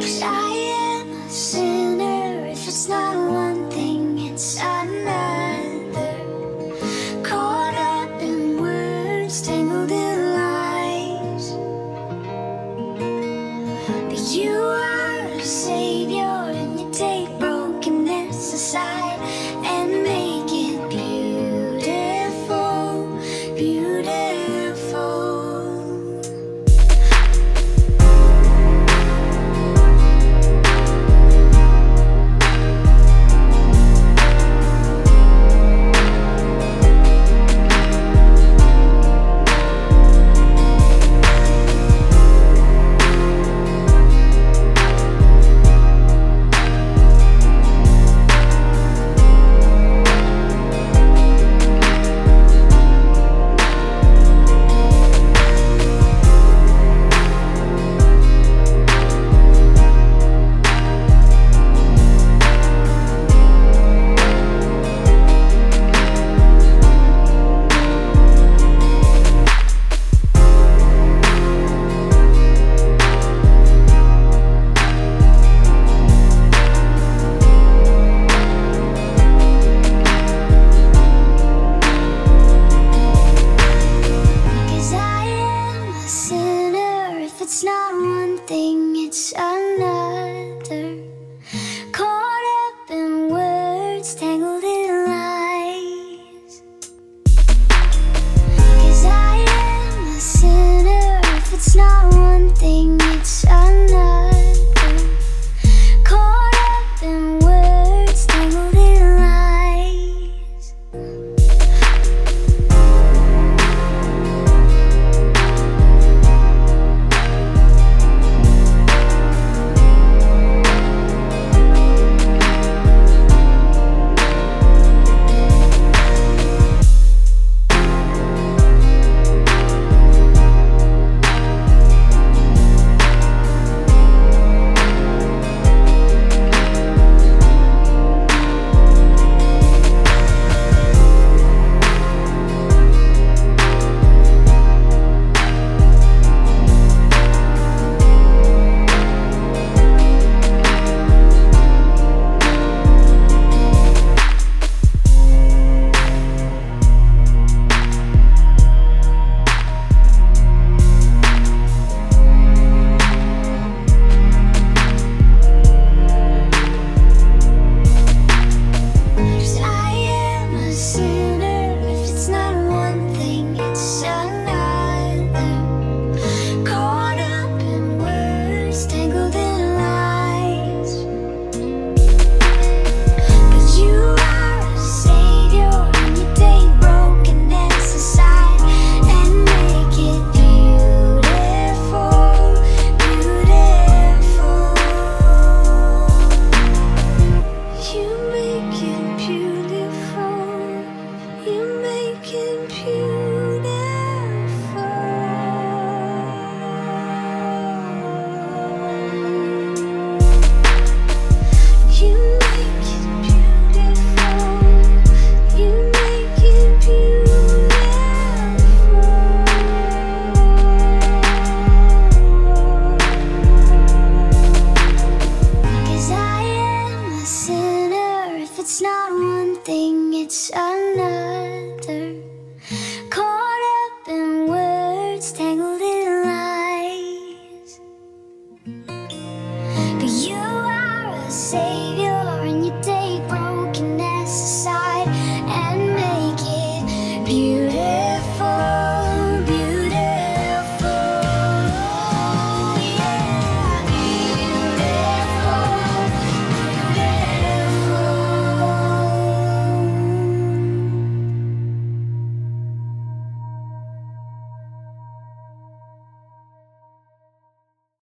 Flying, You